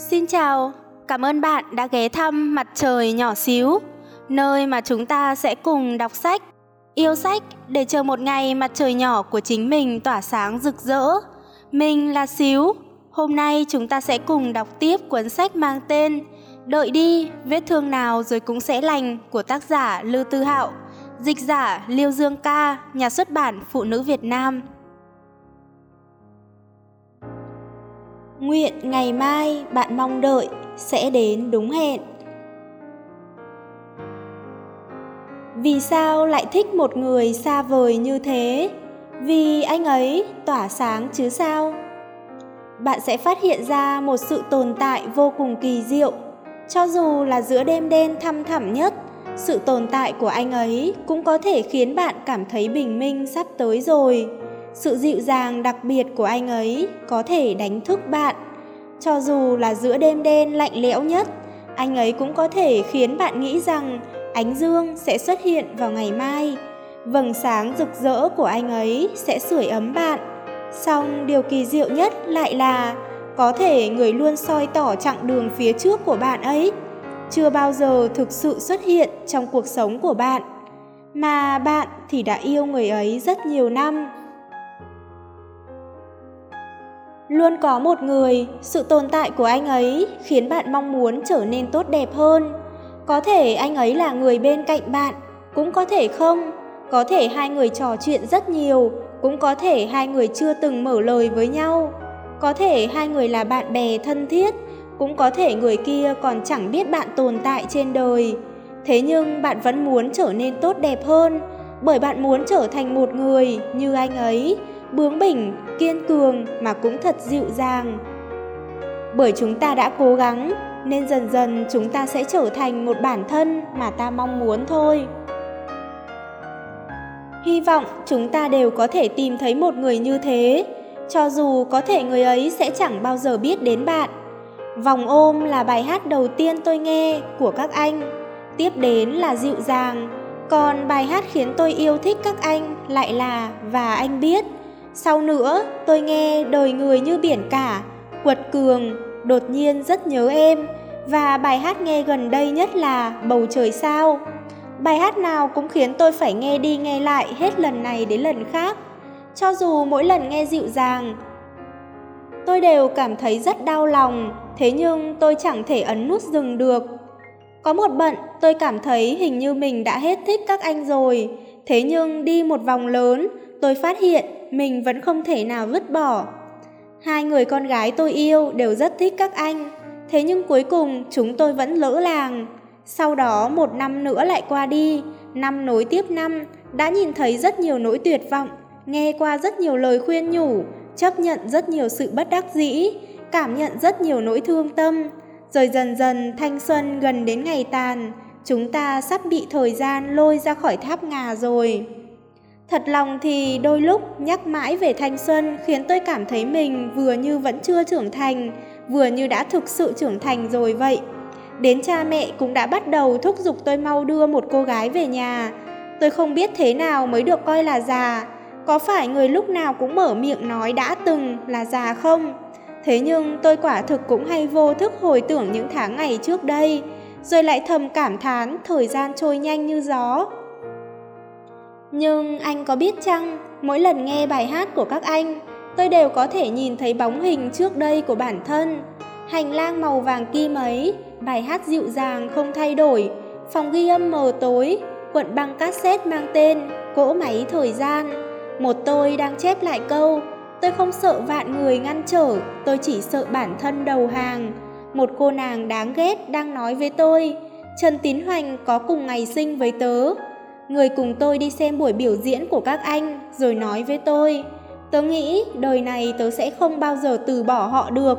Xin chào, cảm ơn bạn đã ghé thăm Mặt trời nhỏ xíu, nơi mà chúng ta sẽ cùng đọc sách, yêu sách để chờ một ngày mặt trời nhỏ của chính mình tỏa sáng rực rỡ. Mình là Xíu, hôm nay chúng ta sẽ cùng đọc tiếp cuốn sách mang tên Đợi đi, vết thương nào rồi cũng sẽ lành của tác giả Lưu Tư Hạo, dịch giả Liêu Dương Ca, nhà xuất bản Phụ nữ Việt Nam. Nguyện ngày mai bạn mong đợi sẽ đến đúng hẹn. Vì sao lại thích một người xa vời như thế? Vì anh ấy tỏa sáng chứ sao? Bạn sẽ phát hiện ra một sự tồn tại vô cùng kỳ diệu. Cho dù là giữa đêm đen thăm thẳm nhất, sự tồn tại của anh ấy cũng có thể khiến bạn cảm thấy bình minh sắp tới rồi sự dịu dàng đặc biệt của anh ấy có thể đánh thức bạn. Cho dù là giữa đêm đen lạnh lẽo nhất, anh ấy cũng có thể khiến bạn nghĩ rằng ánh dương sẽ xuất hiện vào ngày mai. Vầng sáng rực rỡ của anh ấy sẽ sưởi ấm bạn. Song điều kỳ diệu nhất lại là có thể người luôn soi tỏ chặng đường phía trước của bạn ấy. Chưa bao giờ thực sự xuất hiện trong cuộc sống của bạn. Mà bạn thì đã yêu người ấy rất nhiều năm luôn có một người, sự tồn tại của anh ấy khiến bạn mong muốn trở nên tốt đẹp hơn. Có thể anh ấy là người bên cạnh bạn, cũng có thể không. Có thể hai người trò chuyện rất nhiều, cũng có thể hai người chưa từng mở lời với nhau. Có thể hai người là bạn bè thân thiết, cũng có thể người kia còn chẳng biết bạn tồn tại trên đời. Thế nhưng bạn vẫn muốn trở nên tốt đẹp hơn, bởi bạn muốn trở thành một người như anh ấy bướng bỉnh, kiên cường mà cũng thật dịu dàng. Bởi chúng ta đã cố gắng, nên dần dần chúng ta sẽ trở thành một bản thân mà ta mong muốn thôi. Hy vọng chúng ta đều có thể tìm thấy một người như thế, cho dù có thể người ấy sẽ chẳng bao giờ biết đến bạn. Vòng ôm là bài hát đầu tiên tôi nghe của các anh, tiếp đến là dịu dàng, còn bài hát khiến tôi yêu thích các anh lại là và anh biết sau nữa, tôi nghe đời người như biển cả, quật cường, đột nhiên rất nhớ em và bài hát nghe gần đây nhất là Bầu trời sao. Bài hát nào cũng khiến tôi phải nghe đi nghe lại hết lần này đến lần khác. Cho dù mỗi lần nghe dịu dàng, tôi đều cảm thấy rất đau lòng, thế nhưng tôi chẳng thể ấn nút dừng được. Có một bận, tôi cảm thấy hình như mình đã hết thích các anh rồi, thế nhưng đi một vòng lớn, tôi phát hiện mình vẫn không thể nào vứt bỏ. Hai người con gái tôi yêu đều rất thích các anh, thế nhưng cuối cùng chúng tôi vẫn lỡ làng. Sau đó một năm nữa lại qua đi, năm nối tiếp năm, đã nhìn thấy rất nhiều nỗi tuyệt vọng, nghe qua rất nhiều lời khuyên nhủ, chấp nhận rất nhiều sự bất đắc dĩ, cảm nhận rất nhiều nỗi thương tâm. Rồi dần dần thanh xuân gần đến ngày tàn, chúng ta sắp bị thời gian lôi ra khỏi tháp ngà rồi. Thật lòng thì đôi lúc nhắc mãi về thanh xuân khiến tôi cảm thấy mình vừa như vẫn chưa trưởng thành, vừa như đã thực sự trưởng thành rồi vậy. Đến cha mẹ cũng đã bắt đầu thúc giục tôi mau đưa một cô gái về nhà. Tôi không biết thế nào mới được coi là già, có phải người lúc nào cũng mở miệng nói đã từng là già không? Thế nhưng tôi quả thực cũng hay vô thức hồi tưởng những tháng ngày trước đây, rồi lại thầm cảm thán thời gian trôi nhanh như gió. Nhưng anh có biết chăng, mỗi lần nghe bài hát của các anh, tôi đều có thể nhìn thấy bóng hình trước đây của bản thân. Hành lang màu vàng kim ấy, bài hát dịu dàng không thay đổi, phòng ghi âm mờ tối, cuộn băng cassette mang tên Cỗ máy thời gian. Một tôi đang chép lại câu, tôi không sợ vạn người ngăn trở, tôi chỉ sợ bản thân đầu hàng. Một cô nàng đáng ghét đang nói với tôi, Trần Tín Hoành có cùng ngày sinh với tớ, người cùng tôi đi xem buổi biểu diễn của các anh, rồi nói với tôi, tớ nghĩ đời này tớ sẽ không bao giờ từ bỏ họ được.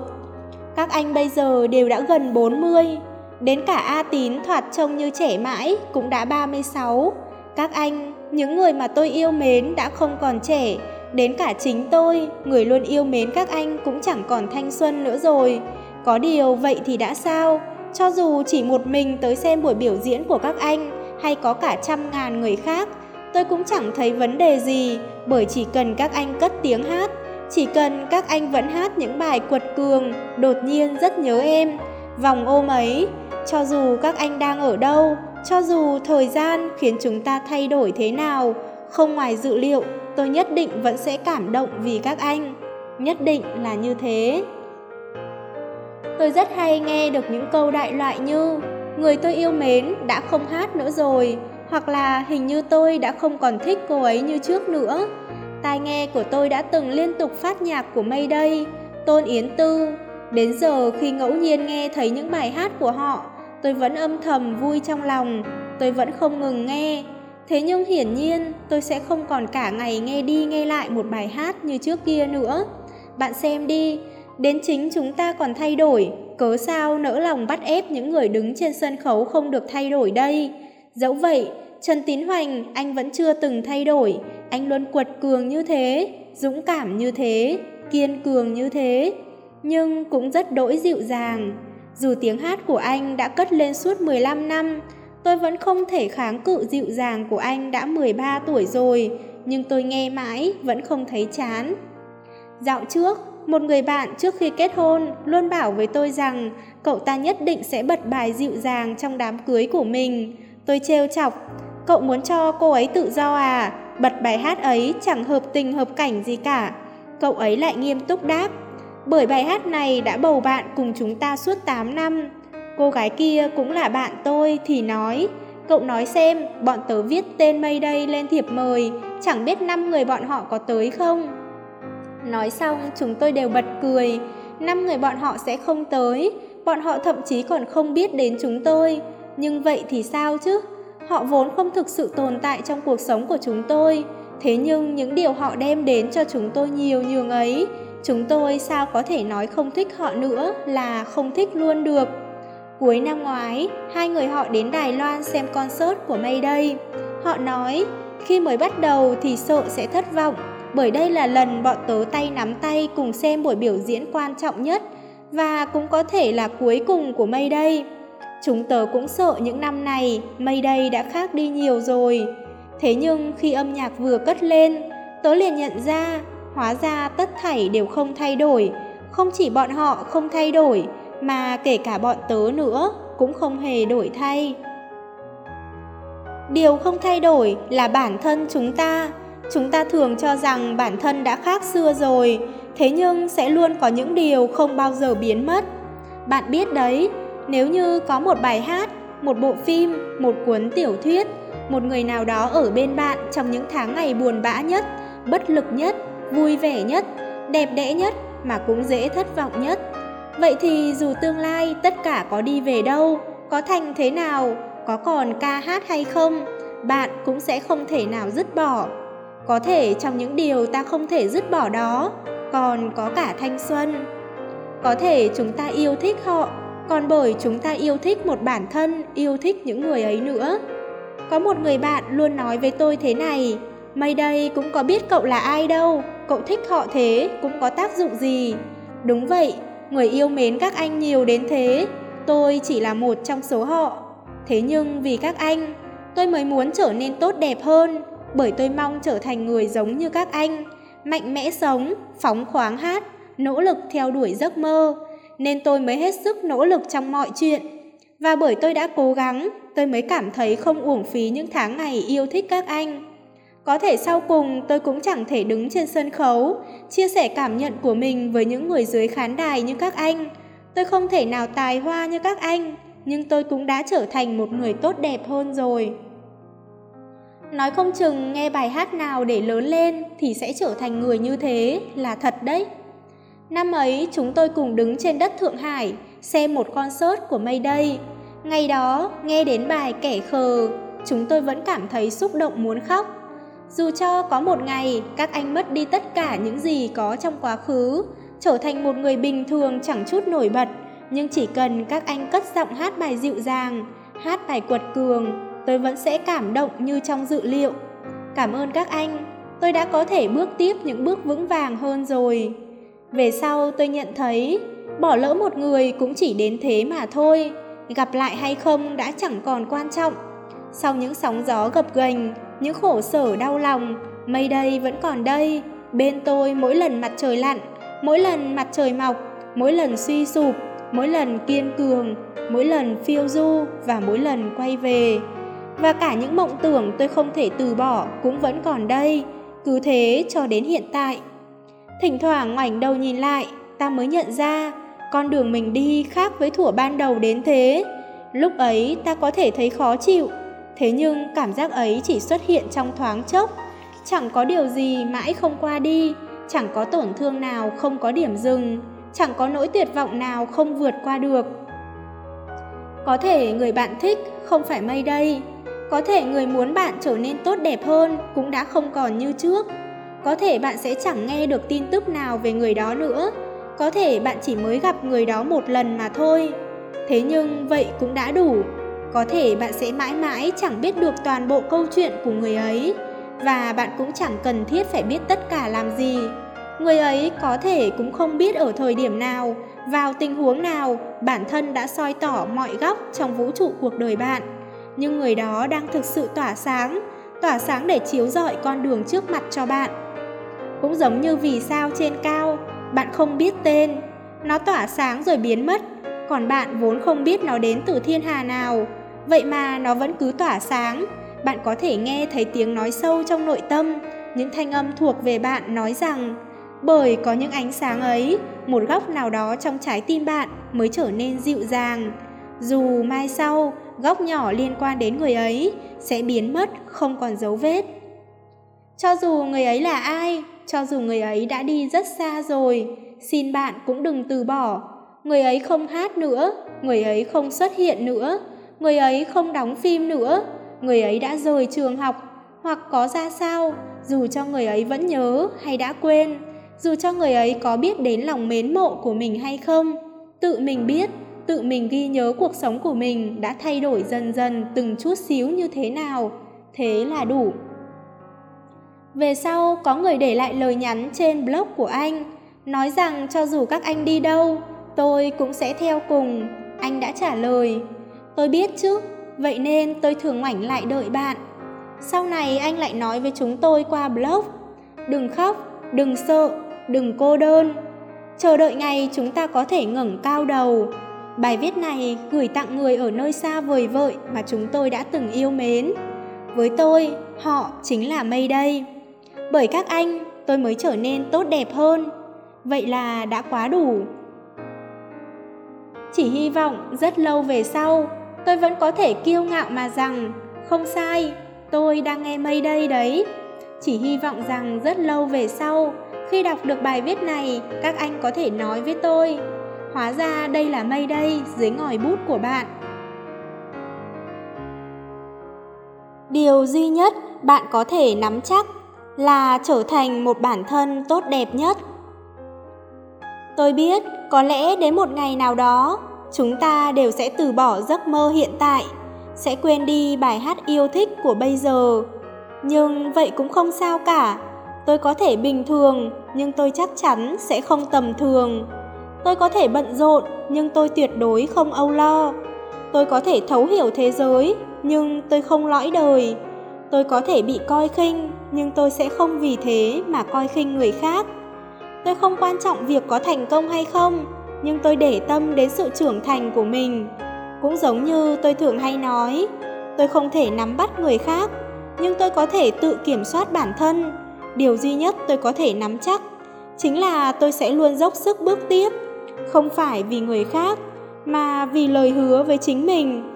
Các anh bây giờ đều đã gần 40 đến cả A Tín thoạt trông như trẻ mãi cũng đã 36 các anh, những người mà tôi yêu mến đã không còn trẻ, đến cả chính tôi, người luôn yêu mến các anh cũng chẳng còn thanh xuân nữa rồi. Có điều vậy thì đã sao? Cho dù chỉ một mình tới xem buổi biểu diễn của các anh hay có cả trăm ngàn người khác tôi cũng chẳng thấy vấn đề gì bởi chỉ cần các anh cất tiếng hát Chỉ cần các anh vẫn hát những bài quật cường, đột nhiên rất nhớ em, vòng ôm ấy, cho dù các anh đang ở đâu, cho dù thời gian khiến chúng ta thay đổi thế nào, không ngoài dự liệu, tôi nhất định vẫn sẽ cảm động vì các anh. Nhất định là như thế. Tôi rất hay nghe được những câu đại loại như Người tôi yêu mến đã không hát nữa rồi Hoặc là hình như tôi đã không còn thích cô ấy như trước nữa. Tai nghe của tôi đã từng liên tục phát nhạc của mây đây, Tôn Yến Tư. Đến giờ khi ngẫu nhiên nghe thấy những bài hát của họ Tôi vẫn âm thầm vui trong lòng Tôi vẫn không ngừng nghe. Thế nhưng hiển nhiên tôi sẽ không còn cả ngày nghe đi nghe lại một bài hát như trước kia nữa. Bạn xem đi, đến chính chúng ta còn thay đổi cớ sao nỡ lòng bắt ép những người đứng trên sân khấu không được thay đổi đây? Dẫu vậy, trần tín hoành, anh vẫn chưa từng thay đổi. Anh luôn quật cường như thế, dũng cảm như thế, kiên cường như thế. Nhưng cũng rất đỗi dịu dàng. Dù tiếng hát của anh đã cất lên suốt 15 năm, tôi vẫn không thể kháng cự dịu dàng của anh đã 13 tuổi rồi, nhưng tôi nghe mãi vẫn không thấy chán. Dạo trước một người bạn trước khi kết hôn luôn bảo với tôi rằng cậu ta nhất định sẽ bật bài dịu dàng trong đám cưới của mình. Tôi trêu chọc, cậu muốn cho cô ấy tự do à? Bật bài hát ấy chẳng hợp tình hợp cảnh gì cả. Cậu ấy lại nghiêm túc đáp, bởi bài hát này đã bầu bạn cùng chúng ta suốt 8 năm. Cô gái kia cũng là bạn tôi thì nói, cậu nói xem bọn tớ viết tên mây đây lên thiệp mời, chẳng biết năm người bọn họ có tới không? Nói xong chúng tôi đều bật cười. Năm người bọn họ sẽ không tới. Bọn họ thậm chí còn không biết đến chúng tôi. Nhưng vậy thì sao chứ? Họ vốn không thực sự tồn tại trong cuộc sống của chúng tôi. Thế nhưng những điều họ đem đến cho chúng tôi nhiều nhường ấy. Chúng tôi sao có thể nói không thích họ nữa là không thích luôn được. Cuối năm ngoái, hai người họ đến Đài Loan xem concert của Mayday. Họ nói, khi mới bắt đầu thì sợ sẽ thất vọng bởi đây là lần bọn tớ tay nắm tay cùng xem buổi biểu diễn quan trọng nhất và cũng có thể là cuối cùng của mây đây Chúng tớ cũng sợ những năm này mây đây đã khác đi nhiều rồi. Thế nhưng khi âm nhạc vừa cất lên, tớ liền nhận ra hóa ra tất thảy đều không thay đổi. Không chỉ bọn họ không thay đổi, mà kể cả bọn tớ nữa cũng không hề đổi thay. Điều không thay đổi là bản thân chúng ta Chúng ta thường cho rằng bản thân đã khác xưa rồi, thế nhưng sẽ luôn có những điều không bao giờ biến mất. Bạn biết đấy, nếu như có một bài hát, một bộ phim, một cuốn tiểu thuyết, một người nào đó ở bên bạn trong những tháng ngày buồn bã nhất, bất lực nhất, vui vẻ nhất, đẹp đẽ nhất mà cũng dễ thất vọng nhất. Vậy thì dù tương lai tất cả có đi về đâu, có thành thế nào, có còn ca hát hay không, bạn cũng sẽ không thể nào dứt bỏ có thể trong những điều ta không thể dứt bỏ đó, còn có cả thanh xuân. Có thể chúng ta yêu thích họ, còn bởi chúng ta yêu thích một bản thân, yêu thích những người ấy nữa. Có một người bạn luôn nói với tôi thế này, mây đây cũng có biết cậu là ai đâu, cậu thích họ thế cũng có tác dụng gì? Đúng vậy, người yêu mến các anh nhiều đến thế, tôi chỉ là một trong số họ. Thế nhưng vì các anh, tôi mới muốn trở nên tốt đẹp hơn bởi tôi mong trở thành người giống như các anh, mạnh mẽ sống, phóng khoáng hát, nỗ lực theo đuổi giấc mơ, nên tôi mới hết sức nỗ lực trong mọi chuyện. Và bởi tôi đã cố gắng, tôi mới cảm thấy không uổng phí những tháng ngày yêu thích các anh. Có thể sau cùng tôi cũng chẳng thể đứng trên sân khấu, chia sẻ cảm nhận của mình với những người dưới khán đài như các anh. Tôi không thể nào tài hoa như các anh, nhưng tôi cũng đã trở thành một người tốt đẹp hơn rồi. Nói không chừng nghe bài hát nào để lớn lên thì sẽ trở thành người như thế là thật đấy. Năm ấy chúng tôi cùng đứng trên đất Thượng Hải xem một concert của mây đây. Ngày đó nghe đến bài Kẻ khờ, chúng tôi vẫn cảm thấy xúc động muốn khóc. Dù cho có một ngày các anh mất đi tất cả những gì có trong quá khứ, trở thành một người bình thường chẳng chút nổi bật, nhưng chỉ cần các anh cất giọng hát bài dịu dàng, hát bài quật cường, tôi vẫn sẽ cảm động như trong dự liệu. Cảm ơn các anh, tôi đã có thể bước tiếp những bước vững vàng hơn rồi. Về sau tôi nhận thấy, bỏ lỡ một người cũng chỉ đến thế mà thôi, gặp lại hay không đã chẳng còn quan trọng. Sau những sóng gió gập ghềnh, những khổ sở đau lòng, mây đây vẫn còn đây, bên tôi mỗi lần mặt trời lặn, mỗi lần mặt trời mọc, mỗi lần suy sụp, mỗi lần kiên cường, mỗi lần phiêu du và mỗi lần quay về. Và cả những mộng tưởng tôi không thể từ bỏ cũng vẫn còn đây, cứ thế cho đến hiện tại. Thỉnh thoảng ngoảnh đầu nhìn lại, ta mới nhận ra con đường mình đi khác với thủa ban đầu đến thế. Lúc ấy ta có thể thấy khó chịu, thế nhưng cảm giác ấy chỉ xuất hiện trong thoáng chốc. Chẳng có điều gì mãi không qua đi, chẳng có tổn thương nào không có điểm dừng, chẳng có nỗi tuyệt vọng nào không vượt qua được. Có thể người bạn thích không phải mây đây, có thể người muốn bạn trở nên tốt đẹp hơn cũng đã không còn như trước. Có thể bạn sẽ chẳng nghe được tin tức nào về người đó nữa. Có thể bạn chỉ mới gặp người đó một lần mà thôi. Thế nhưng vậy cũng đã đủ. Có thể bạn sẽ mãi mãi chẳng biết được toàn bộ câu chuyện của người ấy và bạn cũng chẳng cần thiết phải biết tất cả làm gì. Người ấy có thể cũng không biết ở thời điểm nào, vào tình huống nào bản thân đã soi tỏ mọi góc trong vũ trụ cuộc đời bạn. Nhưng người đó đang thực sự tỏa sáng, tỏa sáng để chiếu rọi con đường trước mặt cho bạn. Cũng giống như vì sao trên cao, bạn không biết tên, nó tỏa sáng rồi biến mất, còn bạn vốn không biết nó đến từ thiên hà nào, vậy mà nó vẫn cứ tỏa sáng. Bạn có thể nghe thấy tiếng nói sâu trong nội tâm, những thanh âm thuộc về bạn nói rằng bởi có những ánh sáng ấy, một góc nào đó trong trái tim bạn mới trở nên dịu dàng. Dù mai sau, góc nhỏ liên quan đến người ấy sẽ biến mất không còn dấu vết. Cho dù người ấy là ai, cho dù người ấy đã đi rất xa rồi, xin bạn cũng đừng từ bỏ. Người ấy không hát nữa, người ấy không xuất hiện nữa, người ấy không đóng phim nữa, người ấy đã rời trường học hoặc có ra sao, dù cho người ấy vẫn nhớ hay đã quên, dù cho người ấy có biết đến lòng mến mộ của mình hay không, tự mình biết, tự mình ghi nhớ cuộc sống của mình đã thay đổi dần dần từng chút xíu như thế nào, thế là đủ. Về sau có người để lại lời nhắn trên blog của anh, nói rằng cho dù các anh đi đâu, tôi cũng sẽ theo cùng. Anh đã trả lời, tôi biết chứ, vậy nên tôi thường ngoảnh lại đợi bạn. Sau này anh lại nói với chúng tôi qua blog, đừng khóc, đừng sợ, đừng cô đơn. Chờ đợi ngày chúng ta có thể ngẩng cao đầu. Bài viết này gửi tặng người ở nơi xa vời vợi mà chúng tôi đã từng yêu mến. Với tôi, họ chính là mây đây. Bởi các anh tôi mới trở nên tốt đẹp hơn. Vậy là đã quá đủ. Chỉ hy vọng rất lâu về sau tôi vẫn có thể kiêu ngạo mà rằng không sai tôi đang nghe mây đây đấy. Chỉ hy vọng rằng rất lâu về sau khi đọc được bài viết này các anh có thể nói với tôi hóa ra đây là mây đây, dưới ngòi bút của bạn. Điều duy nhất bạn có thể nắm chắc là trở thành một bản thân tốt đẹp nhất. Tôi biết có lẽ đến một ngày nào đó, chúng ta đều sẽ từ bỏ giấc mơ hiện tại, sẽ quên đi bài hát yêu thích của bây giờ. Nhưng vậy cũng không sao cả. Tôi có thể bình thường, nhưng tôi chắc chắn sẽ không tầm thường tôi có thể bận rộn, nhưng tôi tuyệt đối không âu lo. Tôi có thể thấu hiểu thế giới, nhưng tôi không lõi đời. Tôi có thể bị coi khinh, nhưng tôi sẽ không vì thế mà coi khinh người khác. Tôi không quan trọng việc có thành công hay không, nhưng tôi để tâm đến sự trưởng thành của mình. Cũng giống như tôi thường hay nói, tôi không thể nắm bắt người khác, nhưng tôi có thể tự kiểm soát bản thân. Điều duy nhất tôi có thể nắm chắc chính là tôi sẽ luôn dốc sức bước tiếp không phải vì người khác, mà vì lời hứa với chính mình.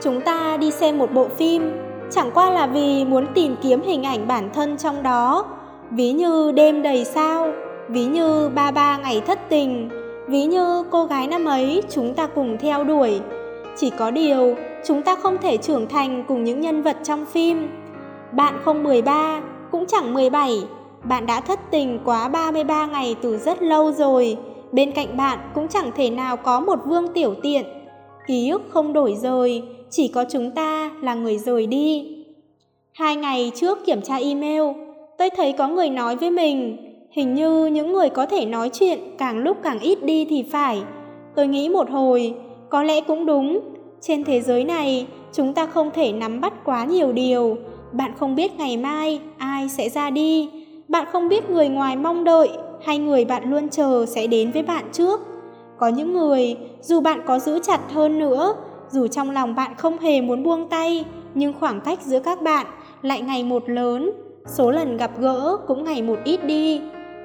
Chúng ta đi xem một bộ phim, chẳng qua là vì muốn tìm kiếm hình ảnh bản thân trong đó. Ví như đêm đầy sao, ví như ba ba ngày thất tình, ví như cô gái năm ấy, chúng ta cùng theo đuổi. Chỉ có điều, chúng ta không thể trưởng thành cùng những nhân vật trong phim. Bạn không 13 cũng chẳng 17 bạn đã thất tình quá 33 ngày từ rất lâu rồi bên cạnh bạn cũng chẳng thể nào có một vương tiểu tiện ký ức không đổi rời chỉ có chúng ta là người rời đi. Hai ngày trước kiểm tra email, tôi thấy có người nói với mình, hình như những người có thể nói chuyện càng lúc càng ít đi thì phải. Tôi nghĩ một hồi, có lẽ cũng đúng. Trên thế giới này, chúng ta không thể nắm bắt quá nhiều điều, bạn không biết ngày mai ai sẽ ra đi, bạn không biết người ngoài mong đợi hay người bạn luôn chờ sẽ đến với bạn trước. Có những người, dù bạn có giữ chặt hơn nữa, dù trong lòng bạn không hề muốn buông tay, nhưng khoảng cách giữa các bạn lại ngày một lớn, số lần gặp gỡ cũng ngày một ít đi.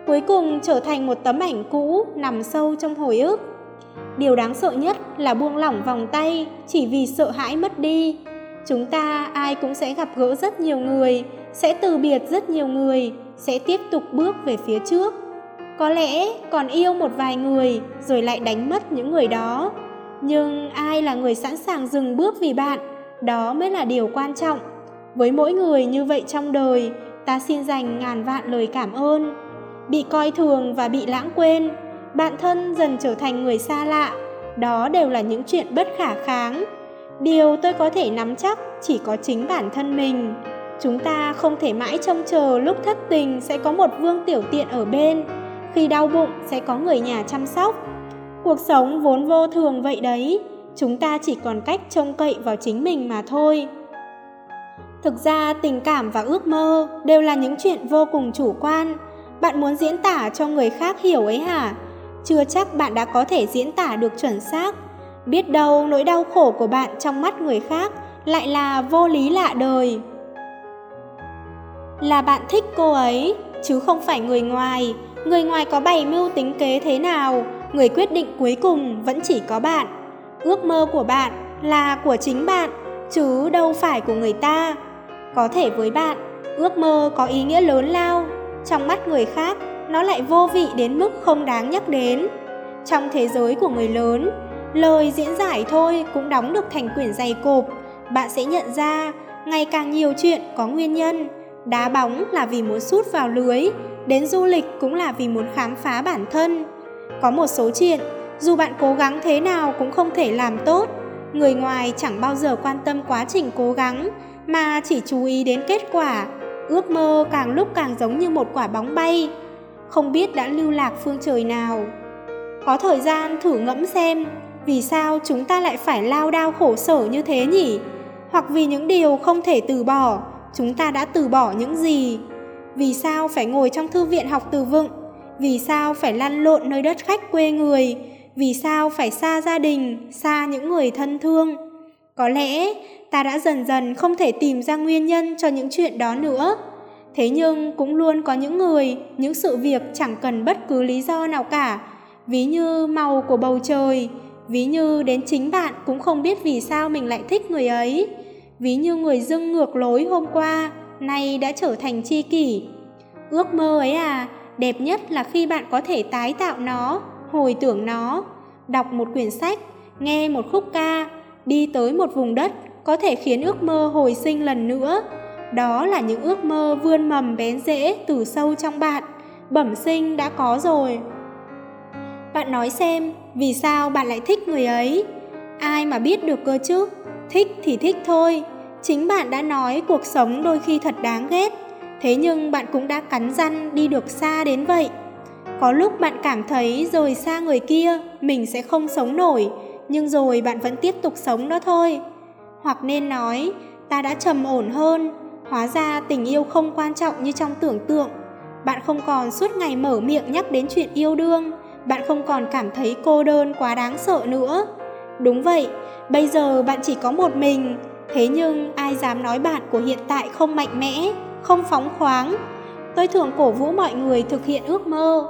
Cuối cùng trở thành một tấm ảnh cũ nằm sâu trong hồi ức. Điều đáng sợ nhất là buông lỏng vòng tay chỉ vì sợ hãi mất đi. Chúng ta ai cũng sẽ gặp gỡ rất nhiều người, sẽ từ biệt rất nhiều người, sẽ tiếp tục bước về phía trước. Có lẽ còn yêu một vài người rồi lại đánh mất những người đó. Nhưng ai là người sẵn sàng dừng bước vì bạn, đó mới là điều quan trọng. Với mỗi người như vậy trong đời, ta xin dành ngàn vạn lời cảm ơn. Bị coi thường và bị lãng quên, bạn thân dần trở thành người xa lạ, đó đều là những chuyện bất khả kháng. Điều tôi có thể nắm chắc chỉ có chính bản thân mình. Chúng ta không thể mãi trông chờ lúc thất tình sẽ có một vương tiểu tiện ở bên, khi đau bụng sẽ có người nhà chăm sóc. Cuộc sống vốn vô thường vậy đấy, chúng ta chỉ còn cách trông cậy vào chính mình mà thôi. Thực ra tình cảm và ước mơ đều là những chuyện vô cùng chủ quan. Bạn muốn diễn tả cho người khác hiểu ấy hả? Chưa chắc bạn đã có thể diễn tả được chuẩn xác. Biết đâu nỗi đau khổ của bạn trong mắt người khác lại là vô lý lạ đời. Là bạn thích cô ấy, chứ không phải người ngoài. Người ngoài có bày mưu tính kế thế nào, người quyết định cuối cùng vẫn chỉ có bạn. Ước mơ của bạn là của chính bạn, chứ đâu phải của người ta. Có thể với bạn, ước mơ có ý nghĩa lớn lao, trong mắt người khác nó lại vô vị đến mức không đáng nhắc đến. Trong thế giới của người lớn, lời diễn giải thôi cũng đóng được thành quyển dày cộp. Bạn sẽ nhận ra ngày càng nhiều chuyện có nguyên nhân. Đá bóng là vì muốn sút vào lưới, đến du lịch cũng là vì muốn khám phá bản thân. Có một số chuyện, dù bạn cố gắng thế nào cũng không thể làm tốt. Người ngoài chẳng bao giờ quan tâm quá trình cố gắng, mà chỉ chú ý đến kết quả. Ước mơ càng lúc càng giống như một quả bóng bay, không biết đã lưu lạc phương trời nào. Có thời gian thử ngẫm xem, vì sao chúng ta lại phải lao đao khổ sở như thế nhỉ? Hoặc vì những điều không thể từ bỏ, chúng ta đã từ bỏ những gì? Vì sao phải ngồi trong thư viện học từ vựng? Vì sao phải lăn lộn nơi đất khách quê người? Vì sao phải xa gia đình, xa những người thân thương? Có lẽ ta đã dần dần không thể tìm ra nguyên nhân cho những chuyện đó nữa. Thế nhưng cũng luôn có những người, những sự việc chẳng cần bất cứ lý do nào cả. Ví như màu của bầu trời, ví như đến chính bạn cũng không biết vì sao mình lại thích người ấy. Ví như người dưng ngược lối hôm qua, nay đã trở thành tri kỷ. Ước mơ ấy à, đẹp nhất là khi bạn có thể tái tạo nó, hồi tưởng nó, đọc một quyển sách, nghe một khúc ca, đi tới một vùng đất có thể khiến ước mơ hồi sinh lần nữa. Đó là những ước mơ vươn mầm bén rễ từ sâu trong bạn, bẩm sinh đã có rồi. Bạn nói xem, vì sao bạn lại thích người ấy? Ai mà biết được cơ chứ? Thích thì thích thôi. Chính bạn đã nói cuộc sống đôi khi thật đáng ghét, thế nhưng bạn cũng đã cắn răng đi được xa đến vậy. Có lúc bạn cảm thấy rồi xa người kia, mình sẽ không sống nổi, nhưng rồi bạn vẫn tiếp tục sống đó thôi. Hoặc nên nói, ta đã trầm ổn hơn, hóa ra tình yêu không quan trọng như trong tưởng tượng. Bạn không còn suốt ngày mở miệng nhắc đến chuyện yêu đương, bạn không còn cảm thấy cô đơn quá đáng sợ nữa. Đúng vậy, bây giờ bạn chỉ có một mình, thế nhưng ai dám nói bạn của hiện tại không mạnh mẽ, không phóng khoáng. Tôi thường cổ vũ mọi người thực hiện ước mơ.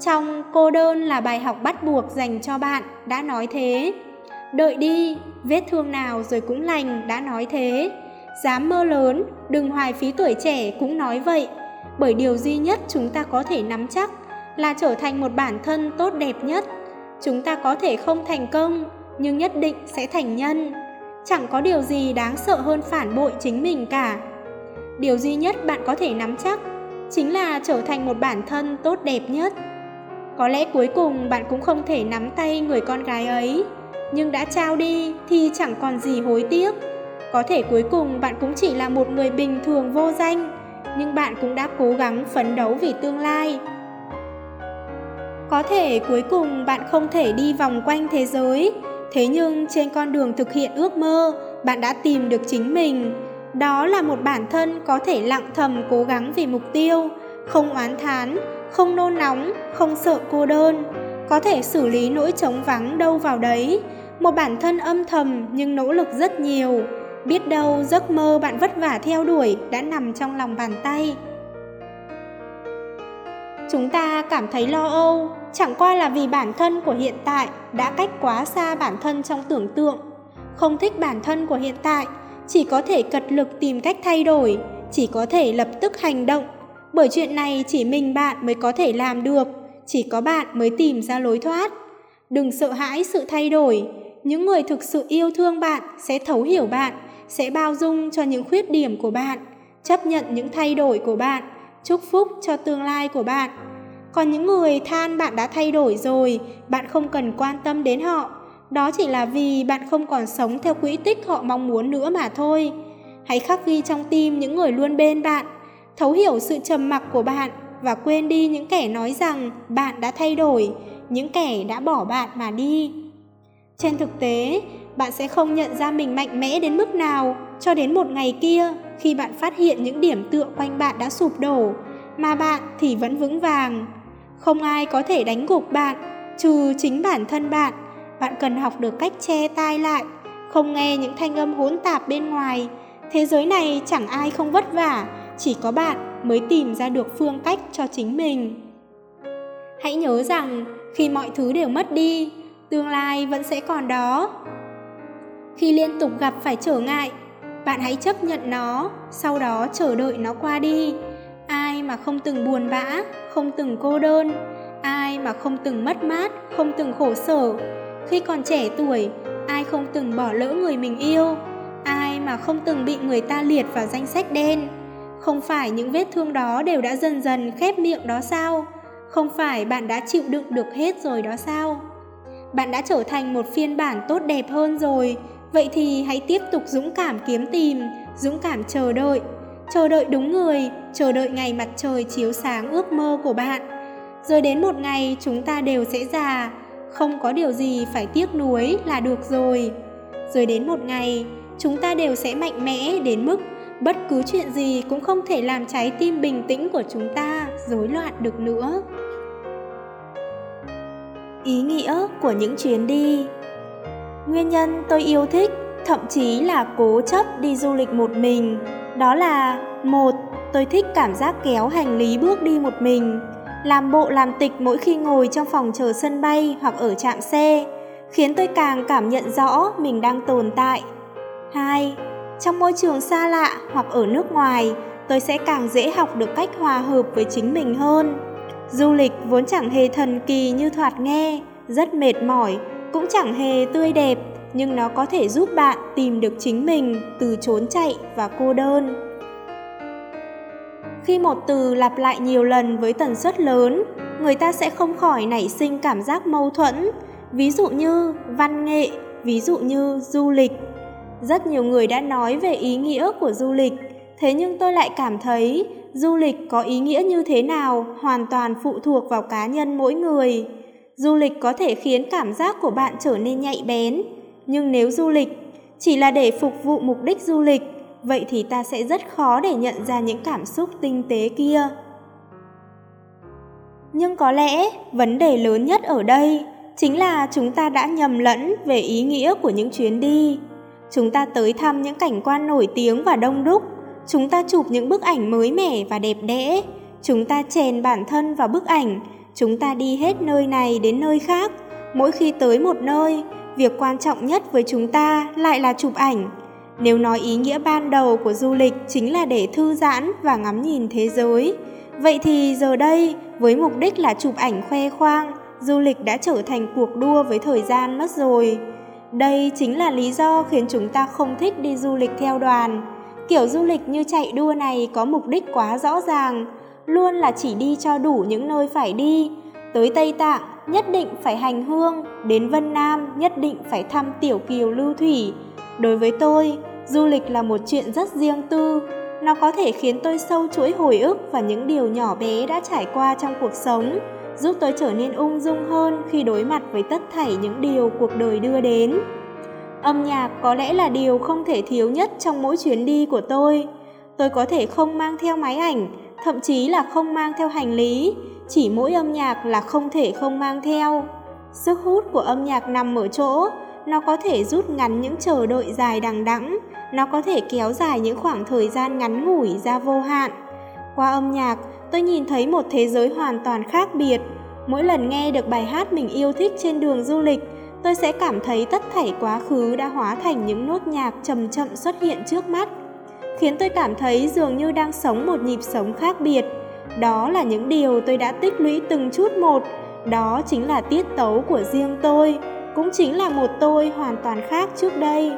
Trong cô đơn là bài học bắt buộc dành cho bạn, đã nói thế. Đợi đi, vết thương nào rồi cũng lành, đã nói thế. Dám mơ lớn, đừng hoài phí tuổi trẻ cũng nói vậy. Bởi điều duy nhất chúng ta có thể nắm chắc là trở thành một bản thân tốt đẹp nhất. Chúng ta có thể không thành công, nhưng nhất định sẽ thành nhân. Chẳng có điều gì đáng sợ hơn phản bội chính mình cả. Điều duy nhất bạn có thể nắm chắc chính là trở thành một bản thân tốt đẹp nhất. Có lẽ cuối cùng bạn cũng không thể nắm tay người con gái ấy, nhưng đã trao đi thì chẳng còn gì hối tiếc. Có thể cuối cùng bạn cũng chỉ là một người bình thường vô danh, nhưng bạn cũng đã cố gắng phấn đấu vì tương lai. Có thể cuối cùng bạn không thể đi vòng quanh thế giới, thế nhưng trên con đường thực hiện ước mơ, bạn đã tìm được chính mình. đó là một bản thân có thể lặng thầm cố gắng vì mục tiêu, không oán thán, không nôn nóng, không sợ cô đơn, có thể xử lý nỗi trống vắng đâu vào đấy, một bản thân âm thầm nhưng nỗ lực rất nhiều, biết đâu giấc mơ bạn vất vả theo đuổi đã nằm trong lòng bàn tay. Chúng ta cảm thấy lo âu, chẳng qua là vì bản thân của hiện tại đã cách quá xa bản thân trong tưởng tượng. Không thích bản thân của hiện tại, chỉ có thể cật lực tìm cách thay đổi, chỉ có thể lập tức hành động. Bởi chuyện này chỉ mình bạn mới có thể làm được, chỉ có bạn mới tìm ra lối thoát. Đừng sợ hãi sự thay đổi, những người thực sự yêu thương bạn sẽ thấu hiểu bạn, sẽ bao dung cho những khuyết điểm của bạn, chấp nhận những thay đổi của bạn, chúc phúc cho tương lai của bạn. Còn những người than bạn đã thay đổi rồi, bạn không cần quan tâm đến họ. Đó chỉ là vì bạn không còn sống theo quỹ tích họ mong muốn nữa mà thôi. Hãy khắc ghi trong tim những người luôn bên bạn, thấu hiểu sự trầm mặc của bạn và quên đi những kẻ nói rằng bạn đã thay đổi, những kẻ đã bỏ bạn mà đi. Trên thực tế, bạn sẽ không nhận ra mình mạnh mẽ đến mức nào cho đến một ngày kia khi bạn phát hiện những điểm tựa quanh bạn đã sụp đổ, mà bạn thì vẫn vững vàng. Không ai có thể đánh gục bạn, trừ chính bản thân bạn. Bạn cần học được cách che tai lại, không nghe những thanh âm hỗn tạp bên ngoài. Thế giới này chẳng ai không vất vả, chỉ có bạn mới tìm ra được phương cách cho chính mình. Hãy nhớ rằng khi mọi thứ đều mất đi, tương lai vẫn sẽ còn đó. Khi liên tục gặp phải trở ngại, bạn hãy chấp nhận nó, sau đó chờ đợi nó qua đi. Ai mà không từng buồn bã, không từng cô đơn, ai mà không từng mất mát, không từng khổ sở. Khi còn trẻ tuổi, ai không từng bỏ lỡ người mình yêu, ai mà không từng bị người ta liệt vào danh sách đen. Không phải những vết thương đó đều đã dần dần khép miệng đó sao? Không phải bạn đã chịu đựng được hết rồi đó sao? Bạn đã trở thành một phiên bản tốt đẹp hơn rồi, vậy thì hãy tiếp tục dũng cảm kiếm tìm, dũng cảm chờ đợi, chờ đợi đúng người, chờ đợi ngày mặt trời chiếu sáng ước mơ của bạn. Rồi đến một ngày chúng ta đều sẽ già, không có điều gì phải tiếc nuối là được rồi. Rồi đến một ngày, chúng ta đều sẽ mạnh mẽ đến mức bất cứ chuyện gì cũng không thể làm trái tim bình tĩnh của chúng ta rối loạn được nữa ý nghĩa của những chuyến đi nguyên nhân tôi yêu thích thậm chí là cố chấp đi du lịch một mình đó là một tôi thích cảm giác kéo hành lý bước đi một mình làm bộ làm tịch mỗi khi ngồi trong phòng chờ sân bay hoặc ở trạm xe khiến tôi càng cảm nhận rõ mình đang tồn tại. Hai trong môi trường xa lạ hoặc ở nước ngoài tôi sẽ càng dễ học được cách hòa hợp với chính mình hơn. Du lịch vốn chẳng hề thần kỳ như thoạt nghe, rất mệt mỏi, cũng chẳng hề tươi đẹp, nhưng nó có thể giúp bạn tìm được chính mình từ trốn chạy và cô đơn. Khi một từ lặp lại nhiều lần với tần suất lớn, người ta sẽ không khỏi nảy sinh cảm giác mâu thuẫn, ví dụ như văn nghệ, ví dụ như du lịch. Rất nhiều người đã nói về ý nghĩa của du lịch, thế nhưng tôi lại cảm thấy du lịch có ý nghĩa như thế nào hoàn toàn phụ thuộc vào cá nhân mỗi người. Du lịch có thể khiến cảm giác của bạn trở nên nhạy bén, nhưng nếu du lịch chỉ là để phục vụ mục đích du lịch, vậy thì ta sẽ rất khó để nhận ra những cảm xúc tinh tế kia. Nhưng có lẽ vấn đề lớn nhất ở đây chính là chúng ta đã nhầm lẫn về ý nghĩa của những chuyến đi. Chúng ta tới thăm những cảnh quan nổi tiếng và đông đúc chúng ta chụp những bức ảnh mới mẻ và đẹp đẽ chúng ta chèn bản thân vào bức ảnh chúng ta đi hết nơi này đến nơi khác mỗi khi tới một nơi việc quan trọng nhất với chúng ta lại là chụp ảnh. Nếu nói ý nghĩa ban đầu của du lịch chính là để thư giãn và ngắm nhìn thế giới vậy thì giờ đây với mục đích là chụp ảnh khoe khoang du lịch đã trở thành cuộc đua với thời gian mất rồi. Đây chính là lý do khiến chúng ta không thích đi du lịch theo đoàn. Kiểu du lịch như chạy đua này có mục đích quá rõ ràng, luôn là chỉ đi cho đủ những nơi phải đi. Tới Tây Tạng nhất định phải hành hương, đến Vân Nam nhất định phải thăm tiểu kiều lưu thủy. Đối với tôi, du lịch là một chuyện rất riêng tư. Nó có thể khiến tôi sâu chuỗi hồi ức và những điều nhỏ bé đã trải qua trong cuộc sống, giúp tôi trở nên ung dung hơn khi đối mặt với tất thảy những điều cuộc đời đưa đến. Âm nhạc có lẽ là điều không thể thiếu nhất trong mỗi chuyến đi của tôi. Tôi có thể không mang theo máy ảnh, thậm chí là không mang theo hành lý, chỉ mỗi âm nhạc là không thể không mang theo. Sức hút của âm nhạc nằm ở chỗ, nó có thể rút ngắn những chờ đợi dài đằng đẵng, nó có thể kéo dài những khoảng thời gian ngắn ngủi ra vô hạn. Qua âm nhạc, tôi nhìn thấy một thế giới hoàn toàn khác biệt. Mỗi lần nghe được bài hát mình yêu thích trên đường du lịch, tôi sẽ cảm thấy tất thảy quá khứ đã hóa thành những nốt nhạc chậm chậm xuất hiện trước mắt, khiến tôi cảm thấy dường như đang sống một nhịp sống khác biệt. Đó là những điều tôi đã tích lũy từng chút một, đó chính là tiết tấu của riêng tôi, cũng chính là một tôi hoàn toàn khác trước đây.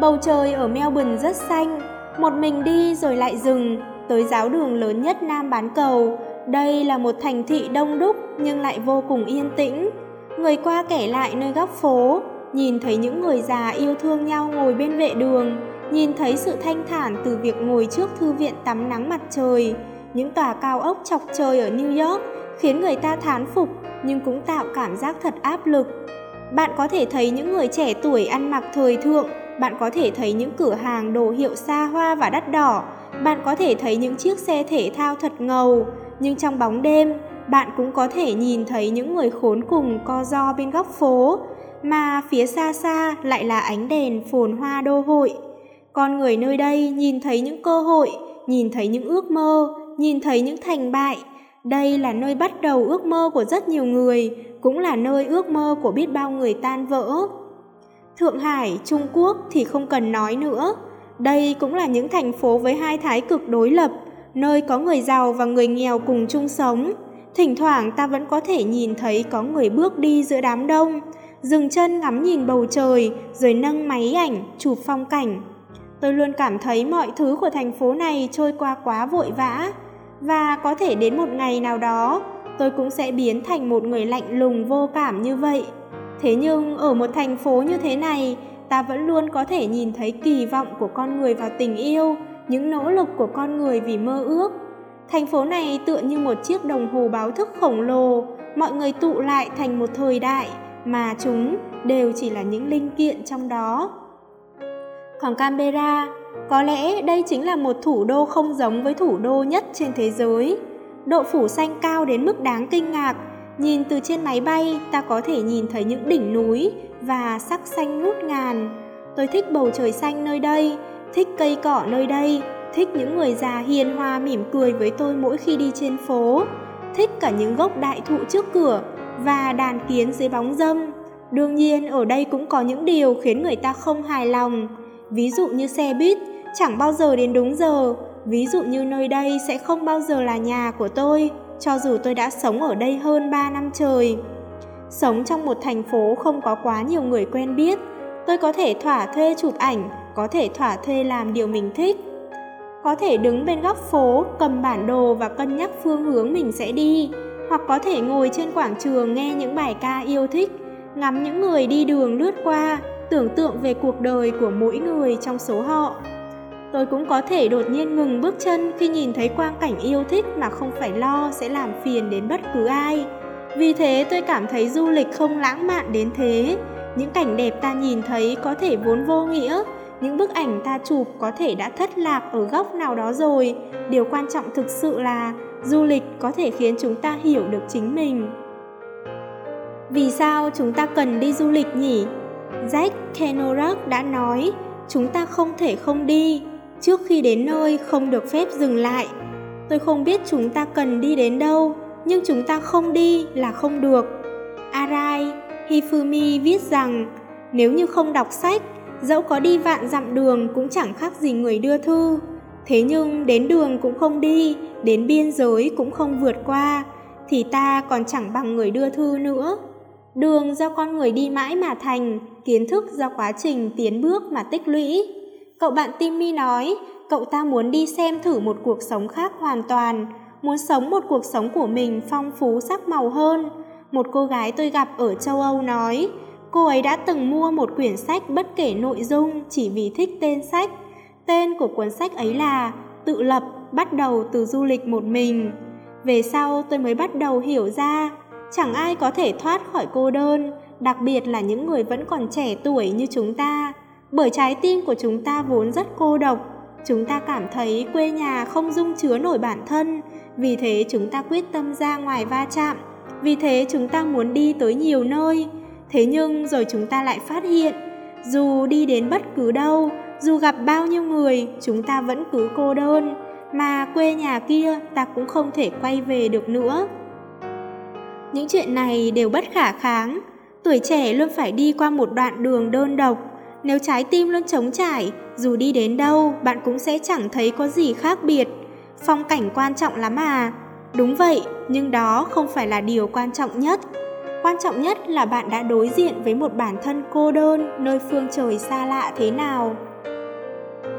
Bầu trời ở Melbourne rất xanh, một mình đi rồi lại dừng, tới giáo đường lớn nhất Nam bán cầu. Đây là một thành thị đông đúc nhưng lại vô cùng yên tĩnh. Người qua kể lại nơi góc phố, nhìn thấy những người già yêu thương nhau ngồi bên vệ đường, nhìn thấy sự thanh thản từ việc ngồi trước thư viện tắm nắng mặt trời. Những tòa cao ốc chọc trời ở New York khiến người ta thán phục nhưng cũng tạo cảm giác thật áp lực. Bạn có thể thấy những người trẻ tuổi ăn mặc thời thượng, bạn có thể thấy những cửa hàng đồ hiệu xa hoa và đắt đỏ, bạn có thể thấy những chiếc xe thể thao thật ngầu, nhưng trong bóng đêm, bạn cũng có thể nhìn thấy những người khốn cùng co do bên góc phố, mà phía xa xa lại là ánh đèn phồn hoa đô hội. Con người nơi đây nhìn thấy những cơ hội, nhìn thấy những ước mơ, nhìn thấy những thành bại. Đây là nơi bắt đầu ước mơ của rất nhiều người, cũng là nơi ước mơ của biết bao người tan vỡ. Thượng Hải, Trung Quốc thì không cần nói nữa. Đây cũng là những thành phố với hai thái cực đối lập, nơi có người giàu và người nghèo cùng chung sống. Thỉnh thoảng ta vẫn có thể nhìn thấy có người bước đi giữa đám đông, dừng chân ngắm nhìn bầu trời rồi nâng máy ảnh chụp phong cảnh. Tôi luôn cảm thấy mọi thứ của thành phố này trôi qua quá vội vã và có thể đến một ngày nào đó tôi cũng sẽ biến thành một người lạnh lùng vô cảm như vậy. Thế nhưng ở một thành phố như thế này, ta vẫn luôn có thể nhìn thấy kỳ vọng của con người vào tình yêu, những nỗ lực của con người vì mơ ước. Thành phố này tựa như một chiếc đồng hồ báo thức khổng lồ, mọi người tụ lại thành một thời đại mà chúng đều chỉ là những linh kiện trong đó. Còn Canberra, có lẽ đây chính là một thủ đô không giống với thủ đô nhất trên thế giới. Độ phủ xanh cao đến mức đáng kinh ngạc, nhìn từ trên máy bay ta có thể nhìn thấy những đỉnh núi và sắc xanh ngút ngàn. Tôi thích bầu trời xanh nơi đây, thích cây cỏ nơi đây, thích những người già hiền hòa mỉm cười với tôi mỗi khi đi trên phố, thích cả những gốc đại thụ trước cửa và đàn kiến dưới bóng dâm. Đương nhiên ở đây cũng có những điều khiến người ta không hài lòng, ví dụ như xe buýt chẳng bao giờ đến đúng giờ, ví dụ như nơi đây sẽ không bao giờ là nhà của tôi, cho dù tôi đã sống ở đây hơn 3 năm trời. Sống trong một thành phố không có quá nhiều người quen biết, tôi có thể thỏa thuê chụp ảnh, có thể thỏa thuê làm điều mình thích. Có thể đứng bên góc phố, cầm bản đồ và cân nhắc phương hướng mình sẽ đi, hoặc có thể ngồi trên quảng trường nghe những bài ca yêu thích, ngắm những người đi đường lướt qua, tưởng tượng về cuộc đời của mỗi người trong số họ. Tôi cũng có thể đột nhiên ngừng bước chân khi nhìn thấy quang cảnh yêu thích mà không phải lo sẽ làm phiền đến bất cứ ai. Vì thế tôi cảm thấy du lịch không lãng mạn đến thế. Những cảnh đẹp ta nhìn thấy có thể vốn vô nghĩa, những bức ảnh ta chụp có thể đã thất lạc ở góc nào đó rồi. Điều quan trọng thực sự là du lịch có thể khiến chúng ta hiểu được chính mình. Vì sao chúng ta cần đi du lịch nhỉ? Jack kenorak đã nói, chúng ta không thể không đi, trước khi đến nơi không được phép dừng lại. Tôi không biết chúng ta cần đi đến đâu, nhưng chúng ta không đi là không được. Arai Hifumi viết rằng, nếu như không đọc sách, dẫu có đi vạn dặm đường cũng chẳng khác gì người đưa thư. Thế nhưng đến đường cũng không đi, đến biên giới cũng không vượt qua, thì ta còn chẳng bằng người đưa thư nữa. Đường do con người đi mãi mà thành, kiến thức do quá trình tiến bước mà tích lũy. Cậu bạn Timmy nói, cậu ta muốn đi xem thử một cuộc sống khác hoàn toàn, muốn sống một cuộc sống của mình phong phú sắc màu hơn. Một cô gái tôi gặp ở châu Âu nói, cô ấy đã từng mua một quyển sách bất kể nội dung chỉ vì thích tên sách. Tên của cuốn sách ấy là Tự lập bắt đầu từ du lịch một mình. Về sau tôi mới bắt đầu hiểu ra, chẳng ai có thể thoát khỏi cô đơn, đặc biệt là những người vẫn còn trẻ tuổi như chúng ta. Bởi trái tim của chúng ta vốn rất cô độc, chúng ta cảm thấy quê nhà không dung chứa nổi bản thân, vì thế chúng ta quyết tâm ra ngoài va chạm, vì thế chúng ta muốn đi tới nhiều nơi. Thế nhưng rồi chúng ta lại phát hiện, dù đi đến bất cứ đâu, dù gặp bao nhiêu người, chúng ta vẫn cứ cô đơn, mà quê nhà kia ta cũng không thể quay về được nữa. Những chuyện này đều bất khả kháng, tuổi trẻ luôn phải đi qua một đoạn đường đơn độc. Nếu trái tim luôn trống trải, dù đi đến đâu, bạn cũng sẽ chẳng thấy có gì khác biệt. Phong cảnh quan trọng lắm à? Đúng vậy, nhưng đó không phải là điều quan trọng nhất. Quan trọng nhất là bạn đã đối diện với một bản thân cô đơn nơi phương trời xa lạ thế nào.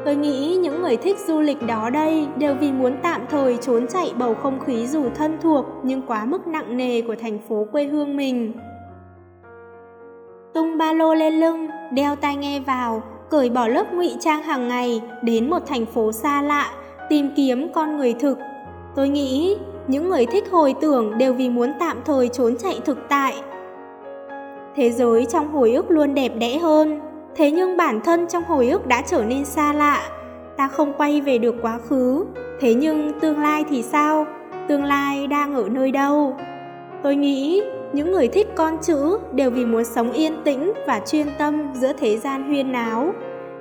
Tôi nghĩ những người thích du lịch đó đây đều vì muốn tạm thời trốn chạy bầu không khí dù thân thuộc nhưng quá mức nặng nề của thành phố quê hương mình. Tung ba lô lên lưng, đeo tai nghe vào, cởi bỏ lớp ngụy trang hàng ngày đến một thành phố xa lạ, tìm kiếm con người thực. Tôi nghĩ những người thích hồi tưởng đều vì muốn tạm thời trốn chạy thực tại. Thế giới trong hồi ức luôn đẹp đẽ hơn, Thế nhưng bản thân trong hồi ức đã trở nên xa lạ, ta không quay về được quá khứ. Thế nhưng tương lai thì sao? Tương lai đang ở nơi đâu? Tôi nghĩ những người thích con chữ đều vì muốn sống yên tĩnh và chuyên tâm giữa thế gian huyên náo.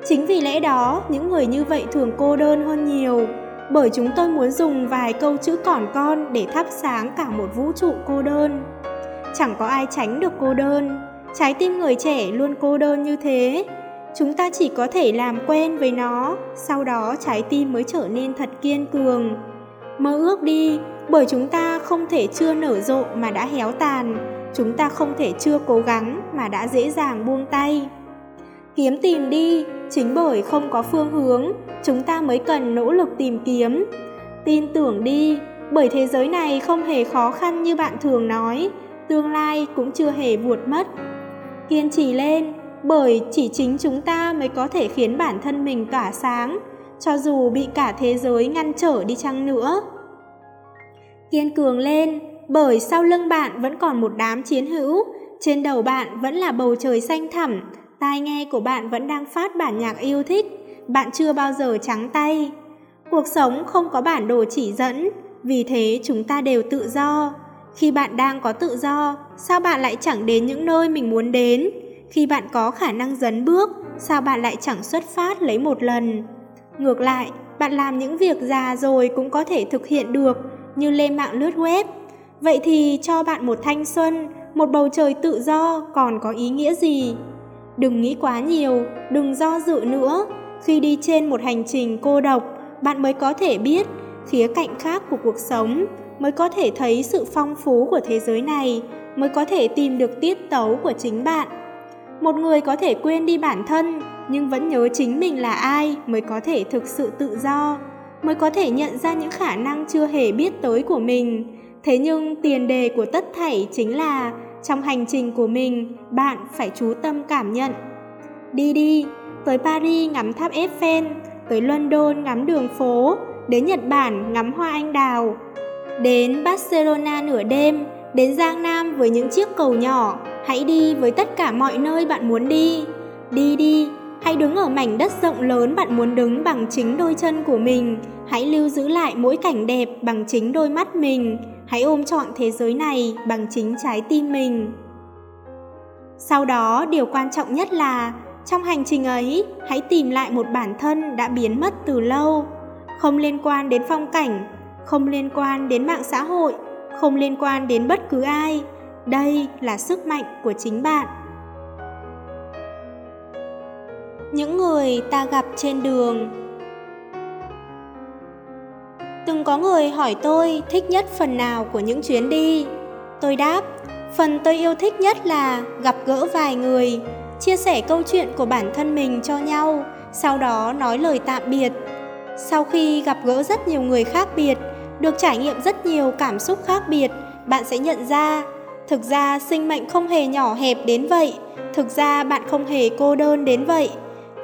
Chính vì lẽ đó, những người như vậy thường cô đơn hơn nhiều, bởi chúng tôi muốn dùng vài câu chữ còn con để thắp sáng cả một vũ trụ cô đơn. Chẳng có ai tránh được cô đơn, trái tim người trẻ luôn cô đơn như thế. Chúng ta chỉ có thể làm quen với nó, sau đó trái tim mới trở nên thật kiên cường. Mơ ước đi, bởi chúng ta không thể chưa nở rộ mà đã héo tàn. Chúng ta không thể chưa cố gắng mà đã dễ dàng buông tay. Kiếm tìm đi, chính bởi không có phương hướng, chúng ta mới cần nỗ lực tìm kiếm. Tin tưởng đi, bởi thế giới này không hề khó khăn như bạn thường nói, tương lai cũng chưa hề buột mất kiên trì lên bởi chỉ chính chúng ta mới có thể khiến bản thân mình tỏa sáng cho dù bị cả thế giới ngăn trở đi chăng nữa. Kiên cường lên bởi sau lưng bạn vẫn còn một đám chiến hữu trên đầu bạn vẫn là bầu trời xanh thẳm tai nghe của bạn vẫn đang phát bản nhạc yêu thích bạn chưa bao giờ trắng tay. Cuộc sống không có bản đồ chỉ dẫn vì thế chúng ta đều tự do. Khi bạn đang có tự do, sao bạn lại chẳng đến những nơi mình muốn đến? Khi bạn có khả năng dấn bước, sao bạn lại chẳng xuất phát lấy một lần? Ngược lại, bạn làm những việc già rồi cũng có thể thực hiện được, như lên mạng lướt web. Vậy thì cho bạn một thanh xuân, một bầu trời tự do còn có ý nghĩa gì? Đừng nghĩ quá nhiều, đừng do dự nữa. Khi đi trên một hành trình cô độc, bạn mới có thể biết khía cạnh khác của cuộc sống mới có thể thấy sự phong phú của thế giới này, mới có thể tìm được tiết tấu của chính bạn. Một người có thể quên đi bản thân, nhưng vẫn nhớ chính mình là ai mới có thể thực sự tự do, mới có thể nhận ra những khả năng chưa hề biết tới của mình. Thế nhưng tiền đề của tất thảy chính là trong hành trình của mình, bạn phải chú tâm cảm nhận. Đi đi, tới Paris ngắm tháp Eiffel, tới London ngắm đường phố, đến Nhật Bản ngắm hoa anh đào, Đến Barcelona nửa đêm, đến Giang Nam với những chiếc cầu nhỏ, hãy đi với tất cả mọi nơi bạn muốn đi. Đi đi, hãy đứng ở mảnh đất rộng lớn bạn muốn đứng bằng chính đôi chân của mình, hãy lưu giữ lại mỗi cảnh đẹp bằng chính đôi mắt mình, hãy ôm trọn thế giới này bằng chính trái tim mình. Sau đó, điều quan trọng nhất là trong hành trình ấy, hãy tìm lại một bản thân đã biến mất từ lâu, không liên quan đến phong cảnh, không liên quan đến mạng xã hội, không liên quan đến bất cứ ai. Đây là sức mạnh của chính bạn. Những người ta gặp trên đường Từng có người hỏi tôi thích nhất phần nào của những chuyến đi. Tôi đáp, phần tôi yêu thích nhất là gặp gỡ vài người, chia sẻ câu chuyện của bản thân mình cho nhau, sau đó nói lời tạm biệt. Sau khi gặp gỡ rất nhiều người khác biệt, được trải nghiệm rất nhiều cảm xúc khác biệt, bạn sẽ nhận ra, thực ra sinh mệnh không hề nhỏ hẹp đến vậy, thực ra bạn không hề cô đơn đến vậy,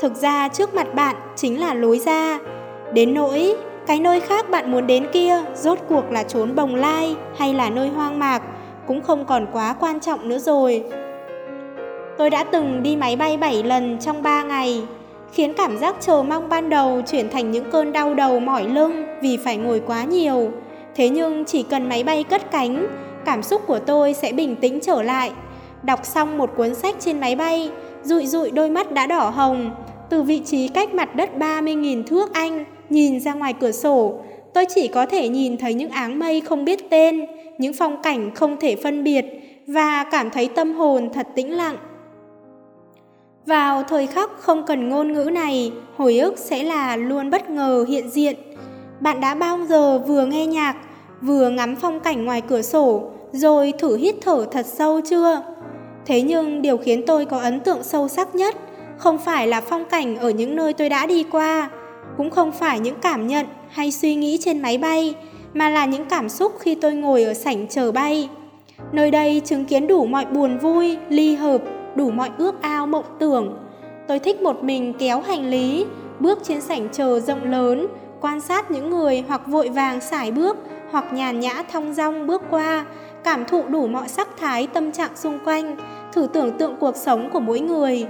thực ra trước mặt bạn chính là lối ra. Đến nỗi, cái nơi khác bạn muốn đến kia rốt cuộc là trốn bồng lai hay là nơi hoang mạc cũng không còn quá quan trọng nữa rồi. Tôi đã từng đi máy bay 7 lần trong 3 ngày, khiến cảm giác chờ mong ban đầu chuyển thành những cơn đau đầu mỏi lưng vì phải ngồi quá nhiều. Thế nhưng chỉ cần máy bay cất cánh, cảm xúc của tôi sẽ bình tĩnh trở lại. Đọc xong một cuốn sách trên máy bay, rụi rụi đôi mắt đã đỏ hồng, từ vị trí cách mặt đất 30.000 thước Anh, nhìn ra ngoài cửa sổ, tôi chỉ có thể nhìn thấy những áng mây không biết tên, những phong cảnh không thể phân biệt và cảm thấy tâm hồn thật tĩnh lặng. Vào thời khắc không cần ngôn ngữ này, hồi ức sẽ là luôn bất ngờ hiện diện. Bạn đã bao giờ vừa nghe nhạc, vừa ngắm phong cảnh ngoài cửa sổ, rồi thử hít thở thật sâu chưa? Thế nhưng điều khiến tôi có ấn tượng sâu sắc nhất không phải là phong cảnh ở những nơi tôi đã đi qua, cũng không phải những cảm nhận hay suy nghĩ trên máy bay, mà là những cảm xúc khi tôi ngồi ở sảnh chờ bay. Nơi đây chứng kiến đủ mọi buồn vui, ly hợp, đủ mọi ước ao mộng tưởng. Tôi thích một mình kéo hành lý, bước trên sảnh chờ rộng lớn, quan sát những người hoặc vội vàng xài bước, hoặc nhàn nhã thong dong bước qua, cảm thụ đủ mọi sắc thái tâm trạng xung quanh, thử tưởng tượng cuộc sống của mỗi người.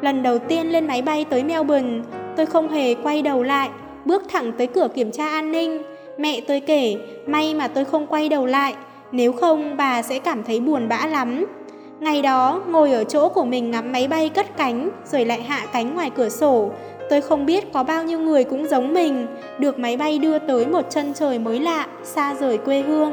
Lần đầu tiên lên máy bay tới Melbourne, tôi không hề quay đầu lại, bước thẳng tới cửa kiểm tra an ninh. Mẹ tôi kể, may mà tôi không quay đầu lại, nếu không bà sẽ cảm thấy buồn bã lắm. Ngày đó, ngồi ở chỗ của mình ngắm máy bay cất cánh, rồi lại hạ cánh ngoài cửa sổ, tôi không biết có bao nhiêu người cũng giống mình, được máy bay đưa tới một chân trời mới lạ, xa rời quê hương.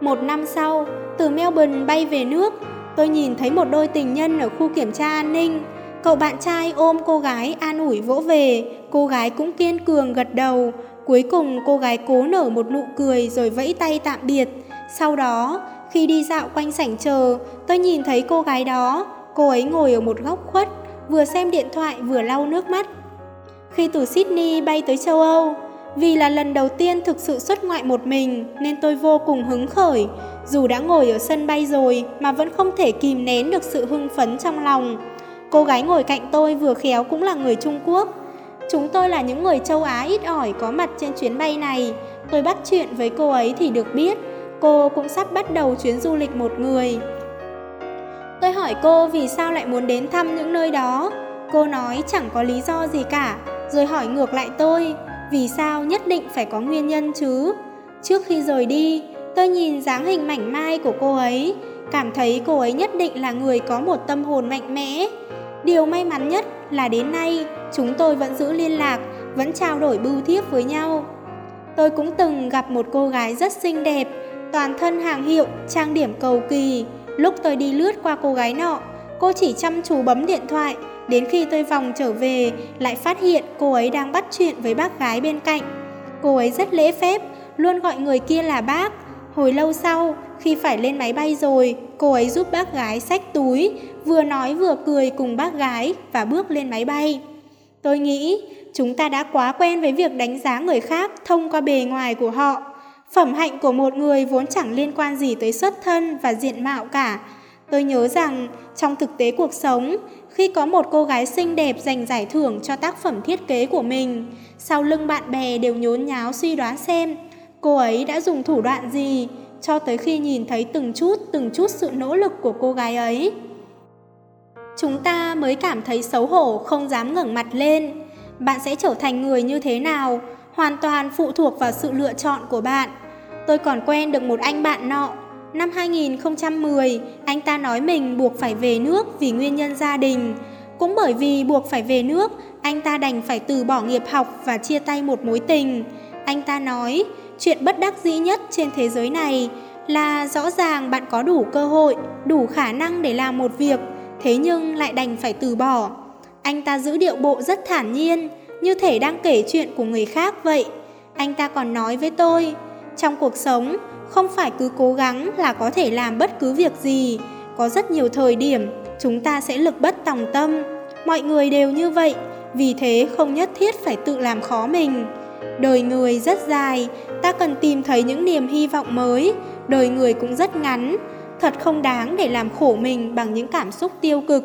Một năm sau, từ Melbourne bay về nước, tôi nhìn thấy một đôi tình nhân ở khu kiểm tra an ninh. Cậu bạn trai ôm cô gái an ủi vỗ về, cô gái cũng kiên cường gật đầu. Cuối cùng cô gái cố nở một nụ cười rồi vẫy tay tạm biệt. Sau đó, khi đi dạo quanh sảnh chờ, tôi nhìn thấy cô gái đó. Cô ấy ngồi ở một góc khuất, vừa xem điện thoại vừa lau nước mắt. Khi từ Sydney bay tới châu Âu, vì là lần đầu tiên thực sự xuất ngoại một mình nên tôi vô cùng hứng khởi. Dù đã ngồi ở sân bay rồi mà vẫn không thể kìm nén được sự hưng phấn trong lòng. Cô gái ngồi cạnh tôi vừa khéo cũng là người Trung Quốc. Chúng tôi là những người châu Á ít ỏi có mặt trên chuyến bay này. Tôi bắt chuyện với cô ấy thì được biết cô cũng sắp bắt đầu chuyến du lịch một người. Tôi hỏi cô vì sao lại muốn đến thăm những nơi đó. Cô nói chẳng có lý do gì cả, rồi hỏi ngược lại tôi, vì sao nhất định phải có nguyên nhân chứ? Trước khi rời đi, tôi nhìn dáng hình mảnh mai của cô ấy, cảm thấy cô ấy nhất định là người có một tâm hồn mạnh mẽ. Điều may mắn nhất là đến nay chúng tôi vẫn giữ liên lạc, vẫn trao đổi bưu thiếp với nhau. Tôi cũng từng gặp một cô gái rất xinh đẹp, toàn thân hàng hiệu, trang điểm cầu kỳ. Lúc tôi đi lướt qua cô gái nọ, cô chỉ chăm chú bấm điện thoại, Đến khi tôi vòng trở về, lại phát hiện cô ấy đang bắt chuyện với bác gái bên cạnh. Cô ấy rất lễ phép, luôn gọi người kia là bác. Hồi lâu sau, khi phải lên máy bay rồi, cô ấy giúp bác gái xách túi, vừa nói vừa cười cùng bác gái và bước lên máy bay. Tôi nghĩ chúng ta đã quá quen với việc đánh giá người khác thông qua bề ngoài của họ. Phẩm hạnh của một người vốn chẳng liên quan gì tới xuất thân và diện mạo cả. Tôi nhớ rằng trong thực tế cuộc sống, khi có một cô gái xinh đẹp giành giải thưởng cho tác phẩm thiết kế của mình. Sau lưng bạn bè đều nhốn nháo suy đoán xem cô ấy đã dùng thủ đoạn gì cho tới khi nhìn thấy từng chút từng chút sự nỗ lực của cô gái ấy. Chúng ta mới cảm thấy xấu hổ không dám ngẩng mặt lên. Bạn sẽ trở thành người như thế nào hoàn toàn phụ thuộc vào sự lựa chọn của bạn. Tôi còn quen được một anh bạn nọ Năm 2010, anh ta nói mình buộc phải về nước vì nguyên nhân gia đình. Cũng bởi vì buộc phải về nước, anh ta đành phải từ bỏ nghiệp học và chia tay một mối tình. Anh ta nói, chuyện bất đắc dĩ nhất trên thế giới này là rõ ràng bạn có đủ cơ hội, đủ khả năng để làm một việc, thế nhưng lại đành phải từ bỏ. Anh ta giữ điệu bộ rất thản nhiên, như thể đang kể chuyện của người khác vậy. Anh ta còn nói với tôi, trong cuộc sống, không phải cứ cố gắng là có thể làm bất cứ việc gì. Có rất nhiều thời điểm chúng ta sẽ lực bất tòng tâm. Mọi người đều như vậy, vì thế không nhất thiết phải tự làm khó mình. Đời người rất dài, ta cần tìm thấy những niềm hy vọng mới. Đời người cũng rất ngắn, thật không đáng để làm khổ mình bằng những cảm xúc tiêu cực.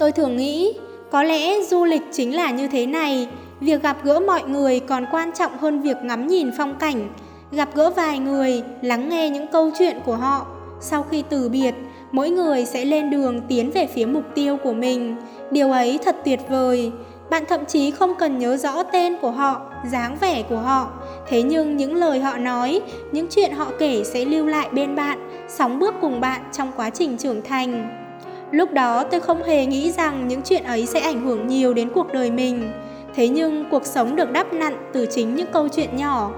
Tôi thường nghĩ, có lẽ du lịch chính là như thế này, việc gặp gỡ mọi người còn quan trọng hơn việc ngắm nhìn phong cảnh gặp gỡ vài người, lắng nghe những câu chuyện của họ, sau khi từ biệt, mỗi người sẽ lên đường tiến về phía mục tiêu của mình. Điều ấy thật tuyệt vời. Bạn thậm chí không cần nhớ rõ tên của họ, dáng vẻ của họ. Thế nhưng những lời họ nói, những chuyện họ kể sẽ lưu lại bên bạn, sóng bước cùng bạn trong quá trình trưởng thành. Lúc đó tôi không hề nghĩ rằng những chuyện ấy sẽ ảnh hưởng nhiều đến cuộc đời mình. Thế nhưng cuộc sống được đắp nặn từ chính những câu chuyện nhỏ.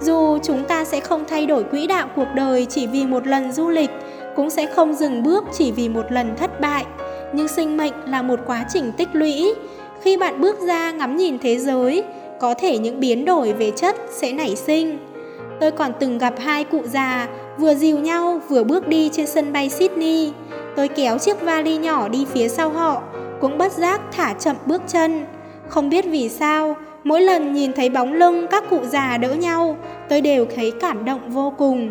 Dù chúng ta sẽ không thay đổi quỹ đạo cuộc đời chỉ vì một lần du lịch, cũng sẽ không dừng bước chỉ vì một lần thất bại. Nhưng sinh mệnh là một quá trình tích lũy. Khi bạn bước ra ngắm nhìn thế giới, có thể những biến đổi về chất sẽ nảy sinh. Tôi còn từng gặp hai cụ già vừa dìu nhau vừa bước đi trên sân bay Sydney. Tôi kéo chiếc vali nhỏ đi phía sau họ, cũng bất giác thả chậm bước chân. Không biết vì sao, mỗi lần nhìn thấy bóng lưng các cụ già đỡ nhau, tôi đều thấy cảm động vô cùng.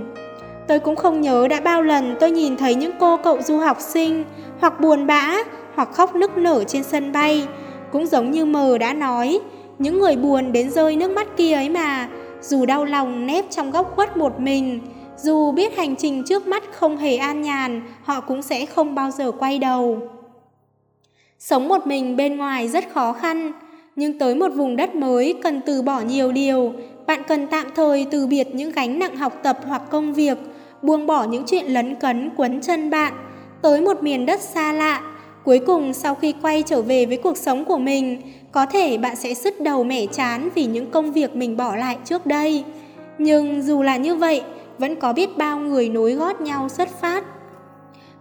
Tôi cũng không nhớ đã bao lần tôi nhìn thấy những cô cậu du học sinh hoặc buồn bã hoặc khóc nức nở trên sân bay. Cũng giống như mờ đã nói, những người buồn đến rơi nước mắt kia ấy mà, dù đau lòng nép trong góc khuất một mình, dù biết hành trình trước mắt không hề an nhàn, họ cũng sẽ không bao giờ quay đầu. Sống một mình bên ngoài rất khó khăn, nhưng tới một vùng đất mới cần từ bỏ nhiều điều. Bạn cần tạm thời từ biệt những gánh nặng học tập hoặc công việc, buông bỏ những chuyện lấn cấn quấn chân bạn, tới một miền đất xa lạ. Cuối cùng sau khi quay trở về với cuộc sống của mình, có thể bạn sẽ sứt đầu mẻ chán vì những công việc mình bỏ lại trước đây. Nhưng dù là như vậy, vẫn có biết bao người nối gót nhau xuất phát.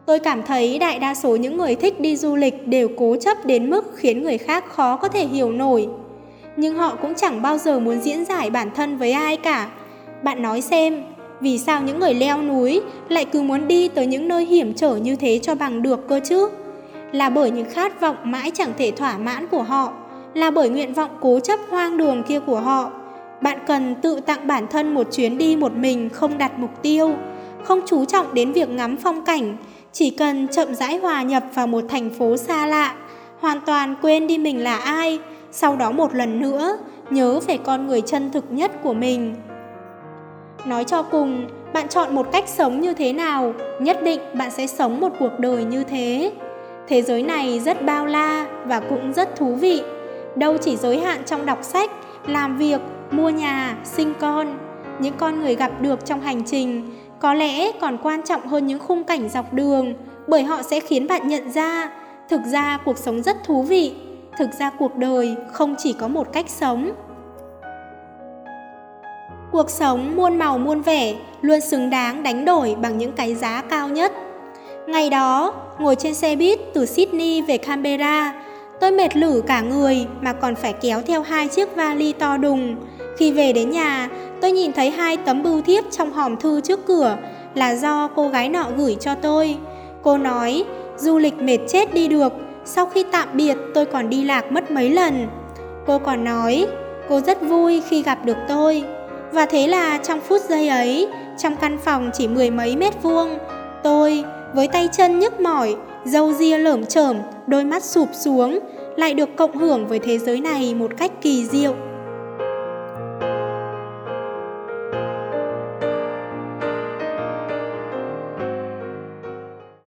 Tôi cảm thấy đại đa số những người thích đi du lịch đều cố chấp đến mức khiến người khác khó có thể hiểu nổi. Nhưng họ cũng chẳng bao giờ muốn diễn giải bản thân với ai cả. Bạn nói xem, vì sao những người leo núi lại cứ muốn đi tới những nơi hiểm trở như thế cho bằng được cơ chứ? Là bởi những khát vọng mãi chẳng thể thỏa mãn của họ, là bởi nguyện vọng cố chấp hoang đường kia của họ. Bạn cần tự tặng bản thân một chuyến đi một mình không đặt mục tiêu, không chú trọng đến việc ngắm phong cảnh, chỉ cần chậm rãi hòa nhập vào một thành phố xa lạ, hoàn toàn quên đi mình là ai, sau đó một lần nữa nhớ về con người chân thực nhất của mình. Nói cho cùng, bạn chọn một cách sống như thế nào, nhất định bạn sẽ sống một cuộc đời như thế. Thế giới này rất bao la và cũng rất thú vị. Đâu chỉ giới hạn trong đọc sách, làm việc, mua nhà, sinh con. Những con người gặp được trong hành trình có lẽ còn quan trọng hơn những khung cảnh dọc đường bởi họ sẽ khiến bạn nhận ra thực ra cuộc sống rất thú vị, thực ra cuộc đời không chỉ có một cách sống. Cuộc sống muôn màu muôn vẻ luôn xứng đáng đánh đổi bằng những cái giá cao nhất. Ngày đó, ngồi trên xe buýt từ Sydney về Canberra, tôi mệt lử cả người mà còn phải kéo theo hai chiếc vali to đùng. Khi về đến nhà, tôi nhìn thấy hai tấm bưu thiếp trong hòm thư trước cửa là do cô gái nọ gửi cho tôi. Cô nói, du lịch mệt chết đi được, sau khi tạm biệt tôi còn đi lạc mất mấy lần. Cô còn nói, cô rất vui khi gặp được tôi. Và thế là trong phút giây ấy, trong căn phòng chỉ mười mấy mét vuông, tôi với tay chân nhức mỏi, dâu ria lởm chởm, đôi mắt sụp xuống, lại được cộng hưởng với thế giới này một cách kỳ diệu.